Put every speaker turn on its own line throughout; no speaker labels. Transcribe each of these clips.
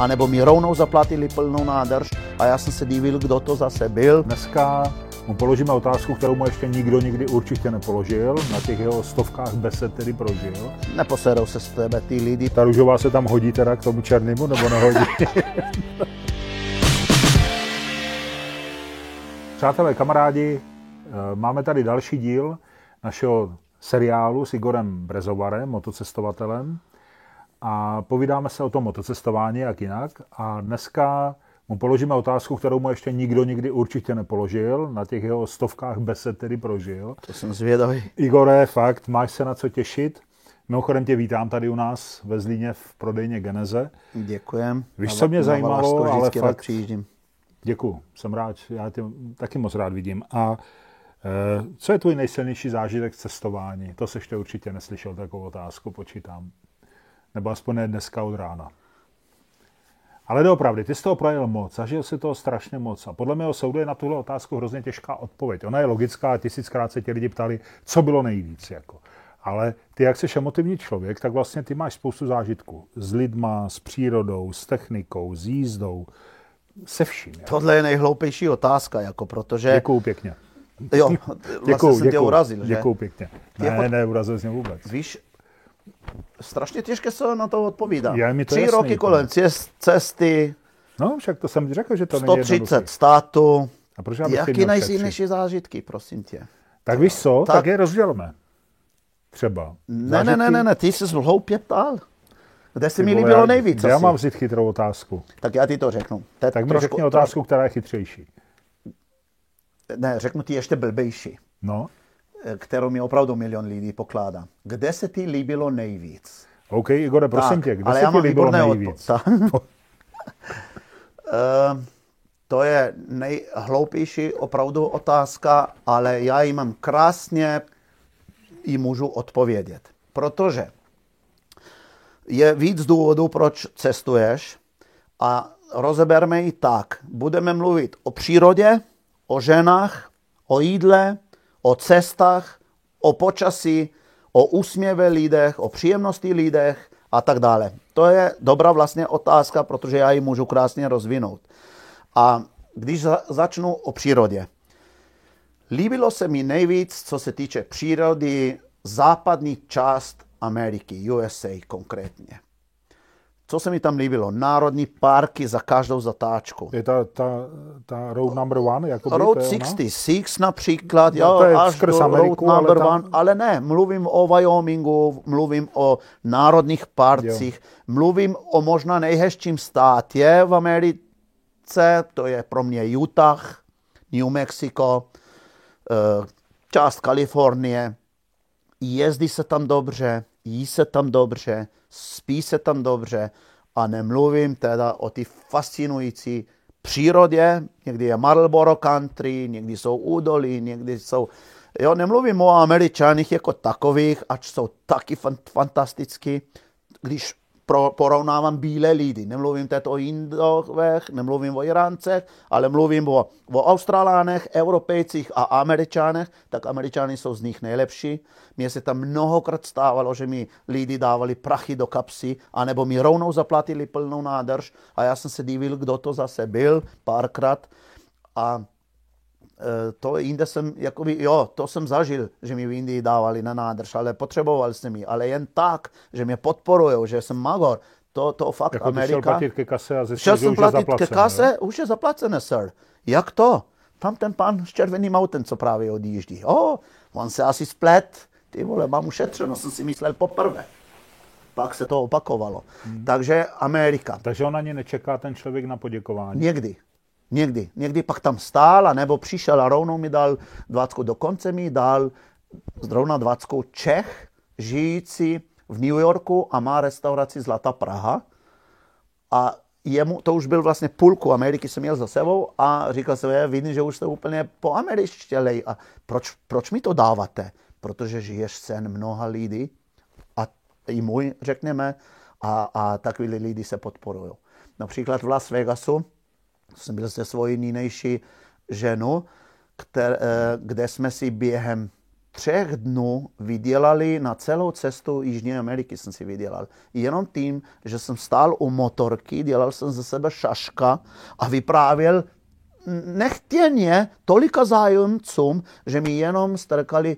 anebo mi rovnou zaplatili plnou nádrž a já jsem se divil, kdo to zase byl.
Dneska mu položíme otázku, kterou mu ještě nikdo nikdy určitě nepoložil. Na těch jeho stovkách besed tedy prožil.
Neposerou se z tebe ty lidi.
Ta růžová se tam hodí teda k tomu černému, nebo nehodí? Přátelé, kamarádi, eh, máme tady další díl našeho seriálu s Igorem Brezovarem, motocestovatelem. A povídáme se o tom motocestování, jak jinak. A dneska mu položíme otázku, kterou mu ještě nikdo nikdy určitě nepoložil. Na těch jeho stovkách besed tedy prožil.
To jsem zvědavý.
Igore, fakt, máš se na co těšit. Mimochodem tě vítám tady u nás ve Zlíně v prodejně Geneze.
Děkujem.
Víš, co mě zajímalo, ale fakt...
přijíždím.
Děkuju, jsem rád, já tě taky moc rád vidím. A e, co je tvůj nejsilnější zážitek cestování? To ještě určitě neslyšel takovou otázku, počítám. Nebo aspoň ne dneska od rána. Ale doopravdy, ty jsi toho projel moc, zažil si toho strašně moc. A podle mého soudu je na tuhle otázku hrozně těžká odpověď. Ona je logická, tisíckrát se tě lidi ptali, co bylo nejvíc. Jako. Ale ty, jak jsi emotivní člověk, tak vlastně ty máš spoustu zážitků. S lidma, s přírodou, s technikou, s jízdou, se vším. Jako.
Tohle je nejhloupější otázka, jako protože...
Děkuju pěkně.
Jo, vlastně děkuju, jsem děkuju, tě urazil,
že? Děkuju pěkně. Ne, ne, ne, urazil jsem vůbec.
Víš, strašně těžké se na to odpovídá.
Je mi to
Tři
jasný,
roky kolem cesty,
No, však to jsem řekl, že to
130 států.
A proč já
Jaký nejsilnější zážitky, prosím tě?
Tak víš co, tak, tak je rozdělme. Třeba.
Ne, ne, ne, ne, ne, ty jsi hloupě ptal. Kde se mi líbilo nejvíc?
Já mám vzít chytrou otázku.
Tak já ti to řeknu.
To tak mi trošku, řekni otázku, která je chytřejší.
Ne, řeknu ti ještě blbejší.
No.
Kterou mi opravdu milion lidí pokládá. Kde se ti líbilo nejvíc?
OK, Igore, prosím tak, tě, kde se ti líbilo nejvíc?
Uh, to je nejhloupější opravdu otázka, ale já ji mám krásně i můžu odpovědět. Protože je víc důvodů, proč cestuješ a rozeberme ji tak. Budeme mluvit o přírodě, o ženách, o jídle, o cestách, o počasí, o úsměve lidech, o příjemnosti lidech a tak dále. To je dobrá vlastně otázka, protože já ji můžu krásně rozvinout. A když za, začnu o přírodě. Líbilo se mi nejvíc, co se týče přírody, západní část Ameriky, USA konkrétně. Co se mi tam líbilo? Národní parky za každou zatáčku.
Je ta, ta, ta road number one? Jako
road 66 například, no, jo, to je až do Ameriku, road number ale tam... one, ale ne, mluvím o Wyomingu, mluvím o národních parcích, jo. mluvím o možná nejhezčím státě v Americe, to je pro mě Utah, New Mexico, eh, část Kalifornie, jezdí se tam dobře, jí se tam dobře, spí se tam dobře a nemluvím teda o ty fascinující přírodě, někdy je Marlboro Country, někdy jsou údolí, někdy jsou... Jo, nemluvím o Američanech jako takových, ač jsou taky fantastický, když pro, porovnávám bílé lidi. Nemluvím teď o Indovech, nemluvím o Iráncech, ale mluvím o, o Australánech, Europejcích a Američanech, tak Američani jsou z nich nejlepší. Mně se tam mnohokrát stávalo, že mi lidi dávali prachy do kapsy, anebo mi rovnou zaplatili plnou nádrž a já jsem se divil, kdo to zase byl párkrát. A to jinde jsem, jakoby, jo, to jsem zažil, že mi v Indii dávali na nádrž, ale potřeboval jsem ji, ale jen tak, že mě podporují, že jsem magor, to, to fakt
jako
Amerika.
Šel platit ke kase a
zjistil, že jsem platit ke kase, jo? už je zaplacené, sir. Jak to? Tam ten pan s červeným autem, co právě odjíždí. O, oh, on se asi splet, ty vole, mám ušetřeno, jsem si myslel poprvé. Pak se to opakovalo. Hmm. Takže Amerika.
Takže on ani nečeká ten člověk na poděkování.
Někdy. Někdy. Někdy pak tam stál, nebo přišel a rovnou mi dal dvacku. Dokonce mi dal zrovna dvacku Čech, žijící v New Yorku a má restauraci Zlatá Praha. A jemu, to už byl vlastně půlku Ameriky, jsem měl za sebou a říkal jsem, je, vidím, že už jste úplně po američtělej. A proč, proč mi to dáváte? Protože žiješ sen mnoha lidí a i můj, řekněme, a, a takový lidi se podporují. Například v Las Vegasu jsem byl se svojí nynější ženu, které, eh, kde jsme si během třech dnů vydělali na celou cestu Jižní Ameriky jsem si vydělal. Jenom tím, že jsem stál u motorky, dělal jsem ze sebe šaška a vyprávěl nechtěně tolika zájemcům, že mi jenom strkali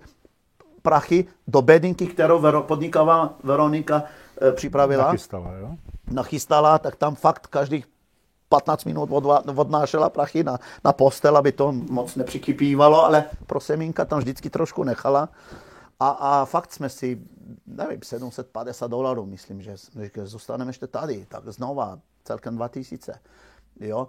prachy do bedinky, kterou podniková Veronika e, připravila.
Nachystala, jo?
Nachystala, tak tam fakt každých 15 minut odnášela prachy na, na postel, aby to moc nepřikypívalo, ale pro semínka tam vždycky trošku nechala. A, a fakt jsme si, nevím, 750 dolarů, myslím, že, že zůstaneme ještě tady, tak znova celkem 2000. Jo?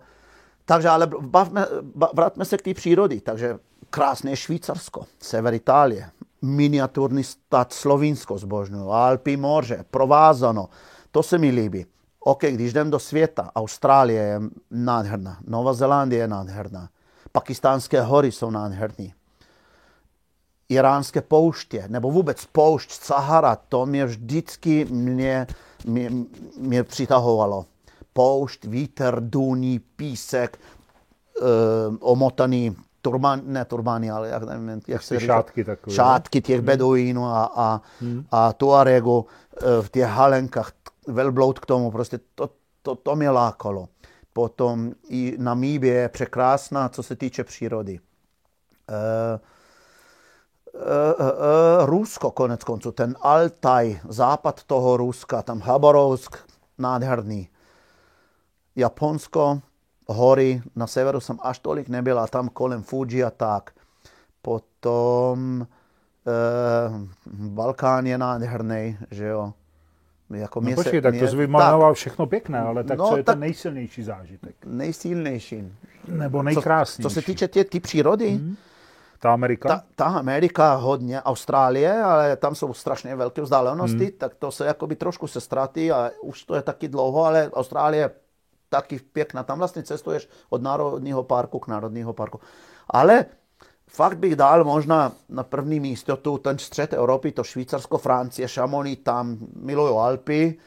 Takže ale bavme, vrátme se k té přírody. Takže krásné Švýcarsko, sever Itálie, miniaturní stát Slovinsko zbožňuju, Alpy, moře, provázano. To se mi líbí. OK, když jdem do světa, Austrálie je nádherná, Nová Zelandie je nádherná, pakistánské hory jsou nádherné, iránské pouště, nebo vůbec poušť Sahara, to mě vždycky mě, mě, mě přitahovalo. Poušť, vítr, důní, písek, uh, omotaný turban, ne turbány, ale jak, nevím, jak se
říká, šátky, takové,
šátky těch hmm. beduínů a, a, hmm. a tuaregu uh, v těch halenkách velbloud k tomu, prostě to, to, to mě lákalo. Potom i Namíbie je překrásná, co se týče přírody. Uh, Rusko konec konců, ten Altaj, západ toho Ruska, tam Habarovsk, nádherný. Japonsko, hory, na severu jsem až tolik nebyl, a tam kolem Fuji a tak. Potom uh, Balkán je nádherný, že jo.
Jako no počkej, se, tak to jsi vyjmenoval všechno pěkné, ale tak no, co je tak ten nejsilnější zážitek?
Nejsilnější.
Nebo nejkrásnější.
Co, co se týče ty, ty přírody, hmm.
Ta Amerika?
Ta, ta Amerika hodně, Austrálie, ale tam jsou strašně velké vzdálenosti, hmm. tak to se jakoby trošku se ztratí a už to je taky dlouho, ale Austrálie taky pěkná. Tam vlastně cestuješ od Národního parku k Národního parku. Ale fakt bych dal možná na první místo tu ten střed Evropy, to Švýcarsko, Francie, Chamonix, tam milují Alpy,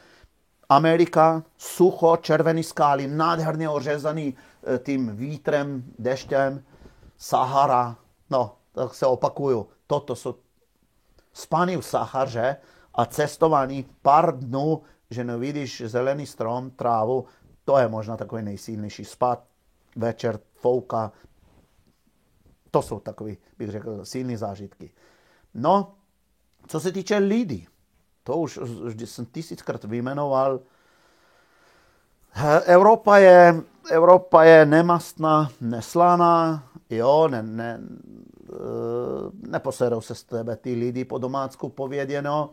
Amerika, sucho, červený skály, nádherně ořezaný eh, tím vítrem, deštěm, Sahara, no, tak se opakuju, toto jsou spaní v Sahaře a cestování pár dnů, že nevidíš zelený strom, trávu, to je možná takový nejsilnější spad, večer, fouka, to jsou takový, bych řekl, silné zážitky. No, co se týče lidí, to už, jsem tisíckrát vyjmenoval. Evropa je, Evropa je nemastná, neslaná, jo, ne, ne, e, neposerou se z tebe ty lidi po domácku pověděno.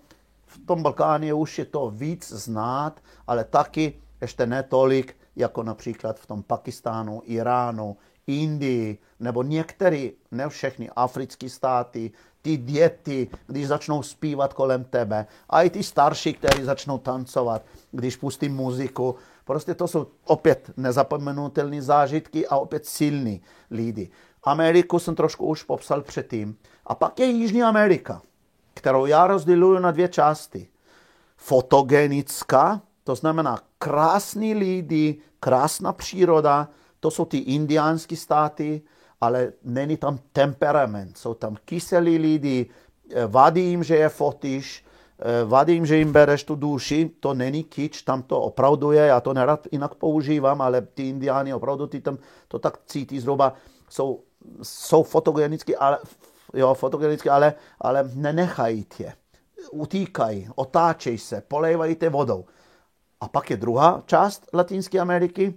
V tom Balkáně už je to víc znát, ale taky ještě netolik, jako například v tom Pakistánu, Iránu, Indii, nebo některé, ne všechny africké státy, ty děti, když začnou zpívat kolem tebe, a i ty starší, kteří začnou tancovat, když pustí muziku. Prostě to jsou opět nezapomenutelné zážitky a opět silní lidi. Ameriku jsem trošku už popsal předtím. A pak je Jižní Amerika, kterou já rozděluji na dvě části. Fotogenická, to znamená krásní lidi, krásná příroda, to jsou ty indiánské státy, ale není tam temperament. Jsou tam kyselí lidi, eh, vadí jim, že je fotíš, eh, vadí jim, že jim bereš tu duši, to není kič, tam to opravdu je, já to nerad jinak používám, ale ty indiány opravdu ty tam to tak cítí zhruba, jsou, jsou fotogenicky, ale, jo, fotogenicky, ale, ale nenechají tě. Utíkají, otáčejí se, polejvají tě vodou. A pak je druhá část Latinské Ameriky,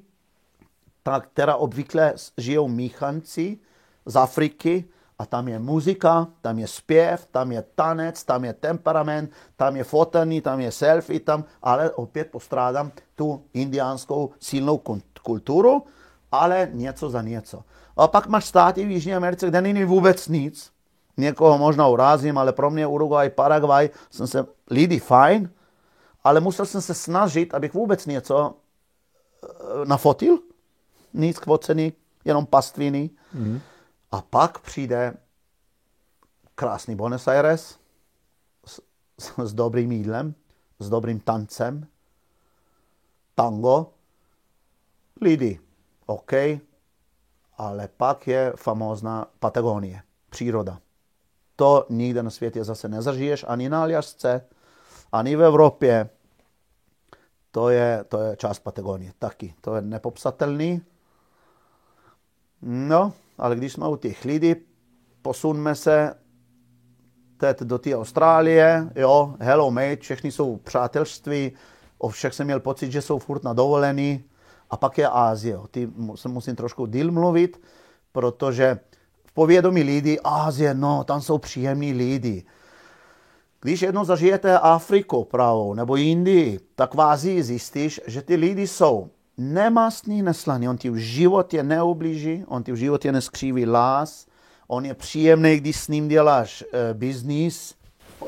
ta, která obvykle žijou míchanci z Afriky a tam je muzika, tam je zpěv, tam je tanec, tam je temperament, tam je fotení, tam je selfie, tam, ale opět postrádám tu indiánskou silnou kulturu, ale něco za něco. A pak máš státy v Jižní Americe, kde není vůbec nic. Někoho možná urázím, ale pro mě Uruguay, Paraguay, jsem se lidi fajn, ale musel jsem se snažit, abych vůbec něco eh, nafotil. Nic kvocený, jenom pastviny. Mm. A pak přijde krásný Buenos Aires s, s, s dobrým jídlem, s dobrým tancem, tango, lidi, OK, ale pak je famózna Patagonie, příroda. To nikde na světě zase nezažiješ, ani na Aljašce, ani v Evropě. To je, to je část Patagonie taky. To je nepopsatelný. No, ale když jsme u těch lidí, posunme se teď do té Austrálie, jo, hello mate, všechny jsou přátelství, o všech jsem měl pocit, že jsou furt na dovolený. A pak je Ázie, ty se musím trošku díl mluvit, protože v povědomí lidí Ázie, no, tam jsou příjemní lidi. Když jednou zažijete Afriku pravou nebo Indii, tak v Ázii zjistíš, že ty lidi jsou nemastný, neslaný. On ti v životě neublíží, on ti v životě neskříví lás, on je příjemný, když s ním děláš e, biznis.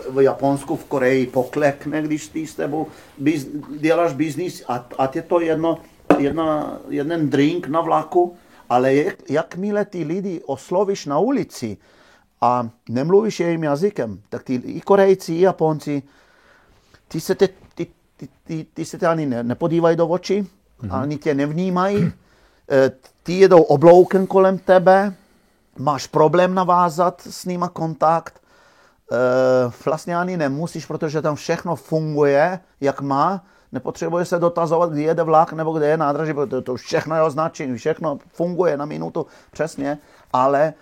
V Japonsku, v Koreji poklekne, když ty s tebou biz, děláš biznis a, a je to jedno, jedna, jeden drink na vlaku, ale jak, jakmile ty lidi oslovíš na ulici a nemluvíš jejím jazykem, tak ty i Korejci, i Japonci, ty se, te, ty, ty, ty, ty se te ani ne, nepodívají do očí, mm-hmm. ani tě nevnímají, eh, ty jedou obloukem kolem tebe, máš problém navázat s nima kontakt, eh, vlastně ani nemusíš, protože tam všechno funguje, jak má, nepotřebuje se dotazovat, kdy jede vlak nebo kde je nádraží, protože to všechno je označení, všechno funguje na minutu přesně, ale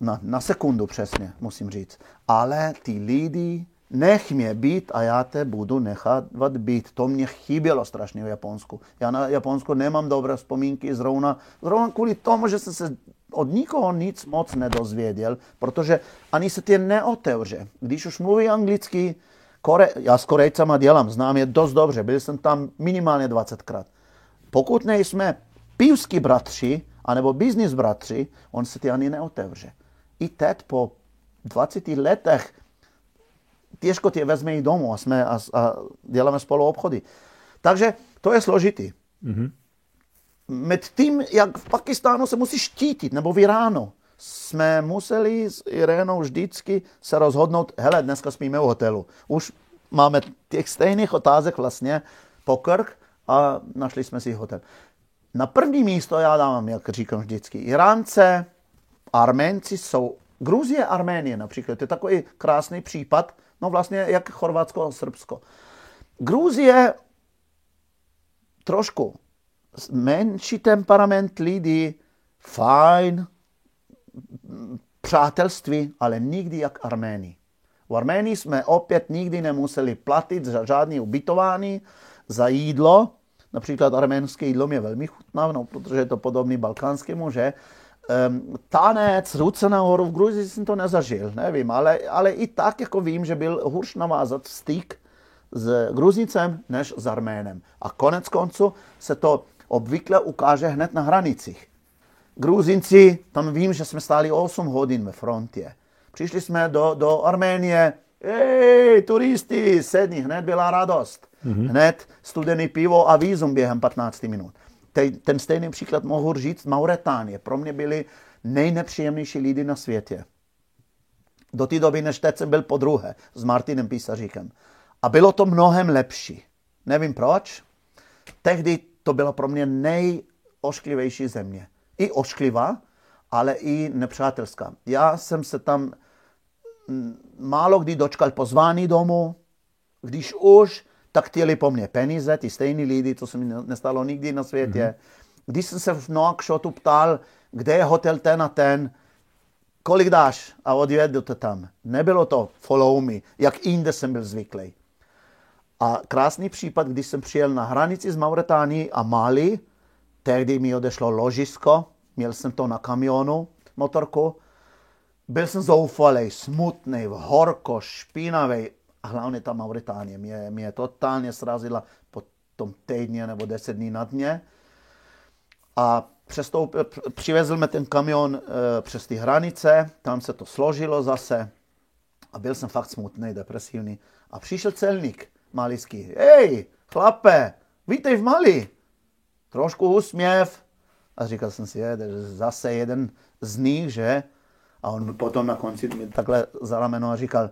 na, na sekundu přesně, musím říct. Ale ty lidi nech mě být a já te budu nechat být. To mě chybělo strašně v Japonsku. Já na Japonsku nemám dobré vzpomínky zrovna, zrovna kvůli tomu, že jsem se od nikoho nic moc nedozvěděl, protože ani se tě neotevře. Když už mluví anglicky, Kore, já s Korejcama dělám, znám je dost dobře, byl jsem tam minimálně 20krát. Pokud nejsme pivský bratři, anebo business bratři, on se ti ani neotevře. I teď po 20 letech těžko tě vezme i domů a, jsme, a, a děláme spolu obchody. Takže to je složitý. Mm-hmm. Med tím, jak v Pakistánu se musí štítit, nebo v Iránu, jsme museli s Irénou vždycky se rozhodnout, hele, dneska spíme v hotelu. Už máme těch stejných otázek vlastně pokrk a našli jsme si hotel. Na první místo já dávám, jak říkám vždycky, Iránce, Arménci jsou, Gruzie, Arménie například, to je takový krásný případ, No vlastně jak Chorvatsko a Srbsko. Gruzie trošku menší temperament lidí, fajn, přátelství, ale nikdy jak Arméni. V Arménii jsme opět nikdy nemuseli platit za žádný ubytování, za jídlo. Například arménské jídlo mě velmi chutná, no, protože je to podobný balkánskému, že? Um, tanec, ruce nahoru, v Gruzii jsem to nezažil, nevím, ale, ale i tak jako vím, že byl hůř navázat styk s Gruznicem než s Arménem. A konec konců se to obvykle ukáže hned na hranicích. Gruzinci, tam vím, že jsme stáli 8 hodin ve frontě. Přišli jsme do, do Arménie, ej, turisti, sedni, hned byla radost. Mm-hmm. Hned studený pivo a vízum během 15 minut ten stejný příklad mohu říct Mauretánie. Pro mě byli nejnepříjemnější lidi na světě. Do té doby, než teď jsem byl po druhé s Martinem Písaříkem. A bylo to mnohem lepší. Nevím proč. Tehdy to byla pro mě nejošklivější země. I ošklivá, ale i nepřátelská. Já jsem se tam málo kdy dočkal pozvání domů, když už tak chtěli po mně peníze, ty stejní lidi, to se mi nestalo nikdy na světě. Mm-hmm. Když jsem se v Noakšotu ptal, kde je hotel ten a ten, kolik dáš a odjedu to tam. Nebylo to follow me, jak jinde jsem byl zvyklý. A krásný případ, když jsem přijel na hranici z Mauretánií a Mali, tehdy mi odešlo ložisko, měl jsem to na kamionu, motorku, byl jsem zoufalý, smutný, horko, špinavý, a hlavně ta Mauritánie mě, mě totálně srazila po tom týdně nebo deset dní na dně. A přestoupil, přivezl mi ten kamion e, přes ty hranice, tam se to složilo zase a byl jsem fakt smutný, depresivní. A přišel celník malijský. Hej, chlape, vítej v Mali. Trošku úsměv. A říkal jsem si, je, zase jeden z nich, že? A on potom na konci mi takhle za rameno a říkal,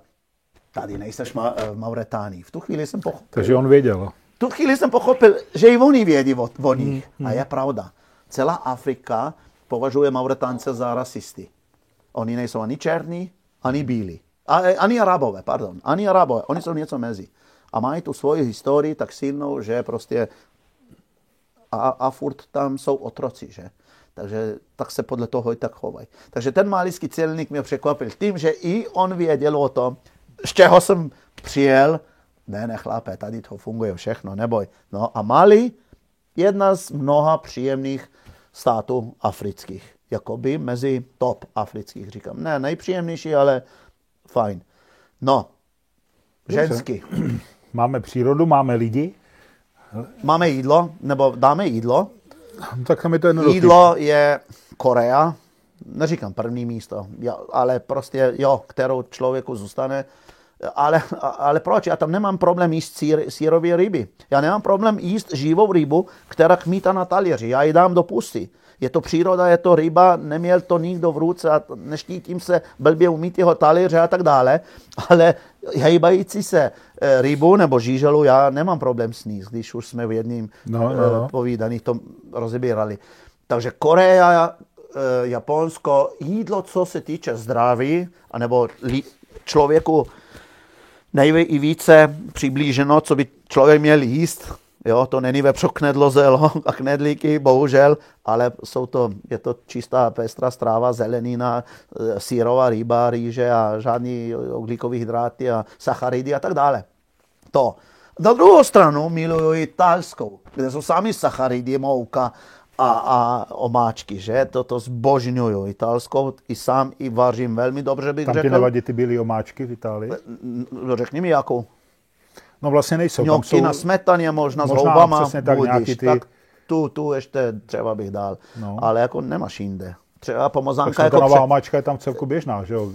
tady nejseš ma, eh, v Mauretánii. V tu chvíli jsem pochopil.
Takže on věděl.
V tu chvíli jsem pochopil, že i oni vědí o, o nich. Hmm. A je pravda. Celá Afrika považuje Mauretánce za rasisty. Oni nejsou ani černí, ani bílí. A, ani Arabové, pardon, ani Arabové, oni jsou něco mezi. A mají tu svoji historii tak silnou, že prostě a, a furt tam jsou otroci, že? Takže tak se podle toho i tak chovají. Takže ten malijský celník mě překvapil tím, že i on věděl o tom, z čeho jsem přijel. Ne, ne, chlape, tady to funguje všechno, neboj. No a Mali, jedna z mnoha příjemných států afrických. Jakoby mezi top afrických, říkám. Ne, nejpříjemnější, ale fajn. No, ženský.
Máme přírodu, máme lidi.
Máme jídlo, nebo dáme jídlo.
No, tak tam je to jednoduché.
Jídlo je Korea, neříkám první místo, ale prostě jo, kterou člověku zůstane. Ale, ale proč? Já tam nemám problém jíst sír, sírové ryby. Já nemám problém jíst živou rybu, která kmítá na talíři. Já ji dám do pusty. Je to příroda, je to ryba, neměl to nikdo v ruce a neštítím se blbě umít jeho talíře a tak dále, ale hejbající se eh, rybu nebo žíželu já nemám problém sníst, když už jsme v jedním no, no, no. povídaní to rozebírali. Takže Korea, eh, Japonsko, jídlo, co se týče zdraví, anebo člověku nejvíce přiblíženo, co by člověk měl jíst, Jo, to není vepřo knedlo, zelo a knedlíky, bohužel, ale jsou to, je to čistá pestrá stráva, zelenina, e, sírová ryba, rýže a žádný uhlíkový hydráty a sacharidy a tak dále. To. Na druhou stranu miluju italskou, kde jsou sami sacharidy, mouka a, a omáčky, že? Toto zbožňuju. Italskou i sám i vařím velmi dobře, bych
Tam
řekl.
Tam ty bílé omáčky v Itálii?
Řekni mi jakou.
No vlastně nejsou.
Ňoky jsou... na smetaně, možná, možná s houbama, přesně tak, budíš, ty... tak tu, tu ještě třeba bych dal. No. Ale jako nemáš jinde. Třeba pomozánka
jako... nová pře... omáčka je tam celku běžná, že jo?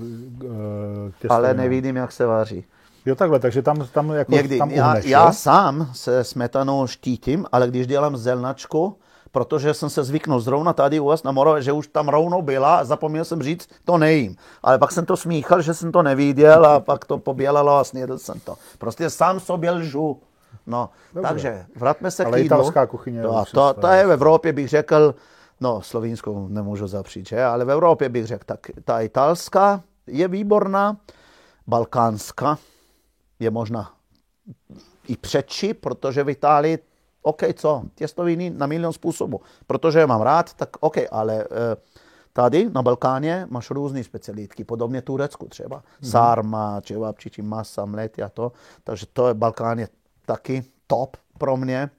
Těstovina. Ale nevidím, jak se vaří.
Jo takhle, takže tam, tam jako
Někdy.
tam
uhneš, já, já sám se smetanou štítím, ale když dělám zelnačku, protože jsem se zvyknul zrovna tady u vás na Moravě, že už tam rovnou byla a zapomněl jsem říct, to nejím. Ale pak jsem to smíchal, že jsem to neviděl a pak to pobělalo a snědl jsem to. Prostě sám sobě lžu. No, Dobře. takže vratme se
Ale
k jídlu.
italská kuchyně
to, to, to je v Evropě, bych řekl, no slovinskou nemůžu zapřít, že? ale v Evropě bych řekl, tak ta italská je výborná, balkánská je možná i předší, protože v Itálii OK, co, těstoviny na milion způsobů. Protože je mám rád, tak OK, ale e, tady na Balkáně máš různé specialitky, podobně Turecku třeba. Mm-hmm. Sarma, čevapčiči, masa, mlety a to. Takže to je Balkán je taky top pro mě.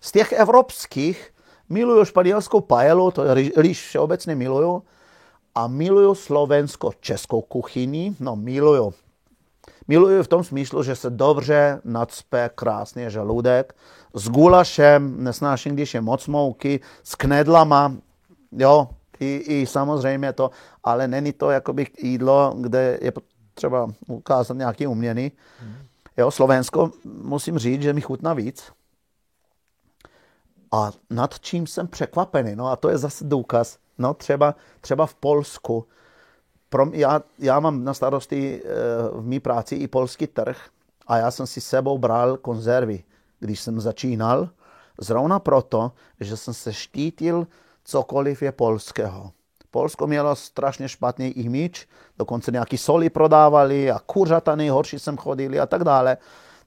Z těch evropských miluju španělskou paelu, to je rýž všeobecně miluju. A miluju slovensko-českou kuchyni, no miluju Miluju v tom smyslu, že se dobře nadspe krásně žaludek. S gulašem, nesnáším, když je moc mouky, s knedlama, jo, i, i samozřejmě to, ale není to jakoby jídlo, kde je třeba ukázat nějaký umění. Jo, Slovensko, musím říct, že mi chutná víc. A nad čím jsem překvapený, no a to je zase důkaz, no třeba, třeba v Polsku, pro, já, já mám na starosti eh, v mý práci i polský trh a já jsem si sebou bral konzervy, když jsem začínal, zrovna proto, že jsem se štítil cokoliv je polského. Polsko mělo strašně špatný image, dokonce nějaký soli prodávali a kuřata nejhorší sem chodili a tak dále.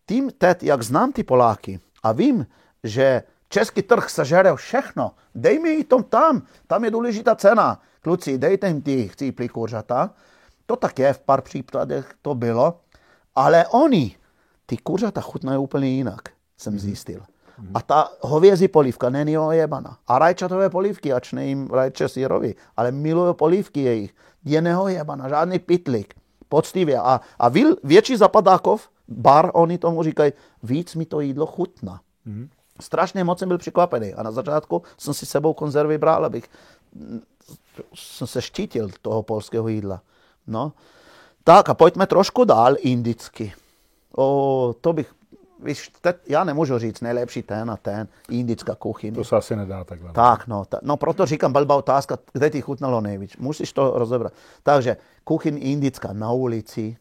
Tím teď, jak znám ty Poláky a vím, že český trh sežere všechno, dej mi to tam, tam je důležitá cena kluci, dejte jim ty chcíplí kuřata. To tak je, v pár případech to bylo, ale oni, ty kuřata chutnají úplně jinak, jsem mhm. zjistil. A ta hovězí polívka není ojebana. A rajčatové polívky, ač nejím rajče sírovi, ale milují polívky jejich. Je neojebana, žádný pitlik. Poctivě. A, a vil, větší zapadákov, bar, oni tomu říkají, víc mi to jídlo chutná. Mm-hmm. Strašně moc jsem byl překvapený. A na začátku jsem si sebou konzervy bral, abych jsem se štítil toho polského jídla. No. Tak a pojďme trošku dál indicky. O, to bych, víš, te, já nemůžu říct nejlepší ten a ten, indická kuchyně.
To se asi nedá takhle.
Tak, no, ta, no proto říkám, blbá otázka, kde ti chutnalo nejvíc. Musíš to rozebrat. Takže kuchyň indická na ulici,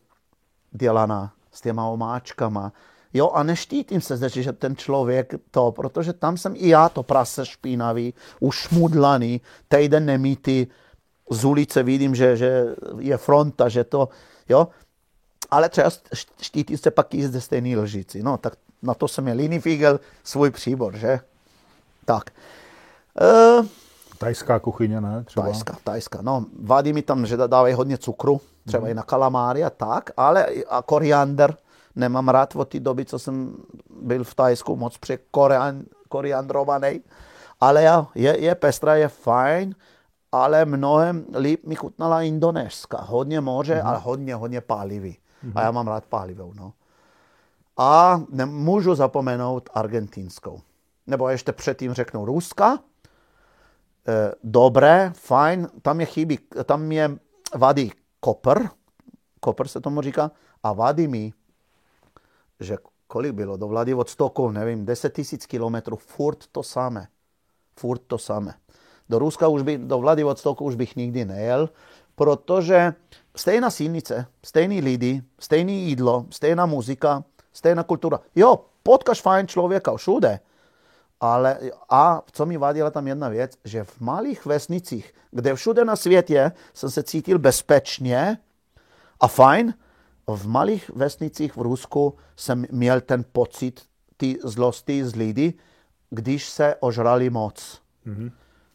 dělaná s těma omáčkama, Jo, a neštítím se, že ten člověk to, protože tam jsem i já to prase špinavý, ušmudlaný, týden nemítý, z ulice vidím, že, že je fronta, že to, jo. ale třeba štítit se pak jíst ze stejný lžici. No, tak na to jsem měl jiný fígel, svůj příbor, že? Tak.
Uh, Tajská kuchyně, ne?
Třeba? Tajská, tajská. No, vadí mi tam, že dávají hodně cukru, třeba mm. i na kalamáry a tak, ale a koriander nemám rád od té doby, co jsem byl v Tajsku, moc koriandrovaný. Ale ja, je, je pestrá, je fajn, ale mnohem líp mi chutnala indonéska. Hodně moře, mm. ale hodně, hodně pálivý. Mm. A já mám rád pálivou, no. A nemůžu zapomenout argentinskou. Nebo ještě předtím řeknu Ruska. E, dobré, fajn, tam je chybí, tam je vadí kopr, kopr se tomu říká, a vadí mi, že kolik bylo do Vladivostoku, nevím, 10 tisíc kilometrů, furt to samé. Furt to samé. Do Ruska už by, do Vladivostoku už bych nikdy nejel, protože stejná silnice, stejný lidi, stejný jídlo, stejná muzika, stejná kultura. Jo, potkaš fajn člověka všude, ale a co mi vadila tam jedna věc, že v malých vesnicích, kde všude na světě jsem se cítil bezpečně a fajn, v malých vesnicích v Rusku jsem měl ten pocit ty zlosti z lidí, když se ožrali moc. Mm-hmm.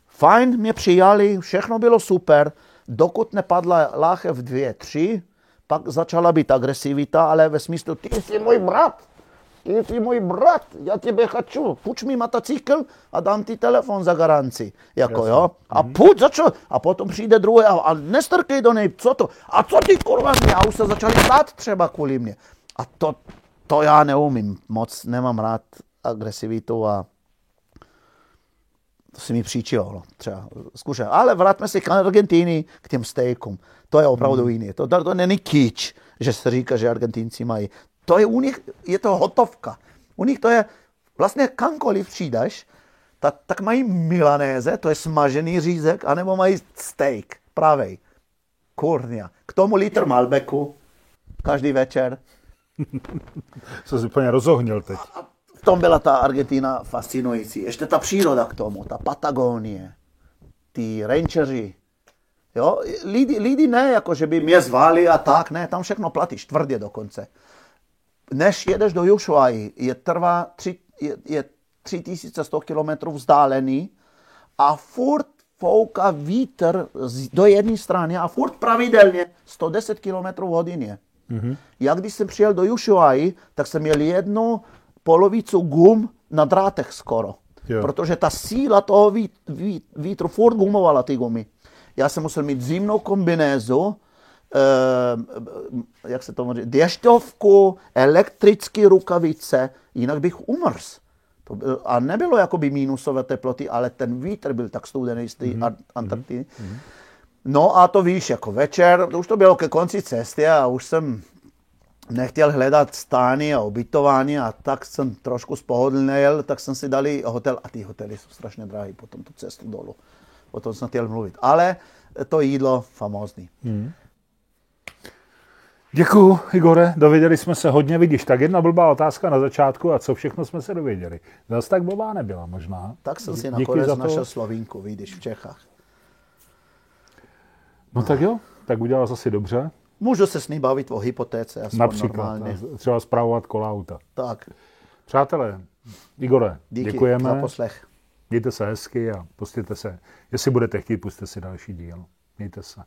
Fajn mě přijali, všechno bylo super, dokud nepadla láhev dvě, tři, pak začala být agresivita, ale ve smyslu, ty jsi můj brat, ty jsi můj brat, já tebe хочу, půjč mi motocykl a dám ti telefon za garanci. Jako, jo? A mm-hmm. půjč, za čo? A potom přijde druhý a, a nestrkej do něj, co to? A co ty kurva mě? A už se začali ptát třeba kvůli mě. A to, to já neumím, moc nemám rád agresivitu a to si mi příčilo, třeba zkušen. Ale vrátme se k Argentíny, k těm steakům. To je opravdu mm. jiné. To, to, to není kýč, že se říká, že Argentinci mají. to je u nich, je to hotovka. U nich to je, vlastně kamkoliv přijdeš, tak, tak mají milanéze, to je smažený řízek, anebo mají steak, pravej. Kurnia. K tomu litr Malbeku, každý večer.
Co jsi úplně rozohnil teď. A, a
v tom byla ta Argentina fascinující. Ještě ta příroda k tomu, ta Patagonie, ty rangeři, Jo? Lidi, lidi ne, jako že by mě zvali a tak, ne, tam všechno platíš, tvrdě dokonce než jedeš do Jušuaji, je trvá tři, je, je 3100 km vzdálený a furt fouká vítr do jedné strany a furt pravidelně 110 km hodině. Mm-hmm. Já když jsem přijel do Jušuaji, tak jsem měl jednu polovicu gum na drátech skoro. Jo. Protože ta síla toho vít, vít, vítru furt gumovala ty gumy. Já jsem musel mít zimnou kombinézu, jak se to říká, dešťovku, elektrické rukavice, jinak bych umrz. To byl, a nebylo jakoby mínusové teploty, ale ten vítr byl tak studený z té mm-hmm. Antarktidy. Mm-hmm. No a to víš, jako večer, už to bylo ke konci cesty a už jsem nechtěl hledat stány a ubytování a tak jsem trošku spohodlný jel, tak jsem si dali hotel a ty hotely jsou strašně drahé potom tu cestu dolů. O tom jsem chtěl mluvit. Ale to jídlo famózní. Mm.
Děkuju, Igore, dověděli jsme se hodně, vidíš, tak jedna blbá otázka na začátku a co všechno jsme se dověděli. Zase tak blbá nebyla možná.
Tak jsem si nakonec to... našel Slovínku, vidíš, v Čechách.
No tak jo, tak udělal asi dobře.
Můžu se s ní bavit o hypotéce, aspoň
Například,
normálně.
třeba zpravovat kolauta.
Tak.
Přátelé, Igore,
Díky
děkujeme.
za poslech.
Mějte se hezky a pustěte se. Jestli budete chtít, puste si další díl. Mějte se.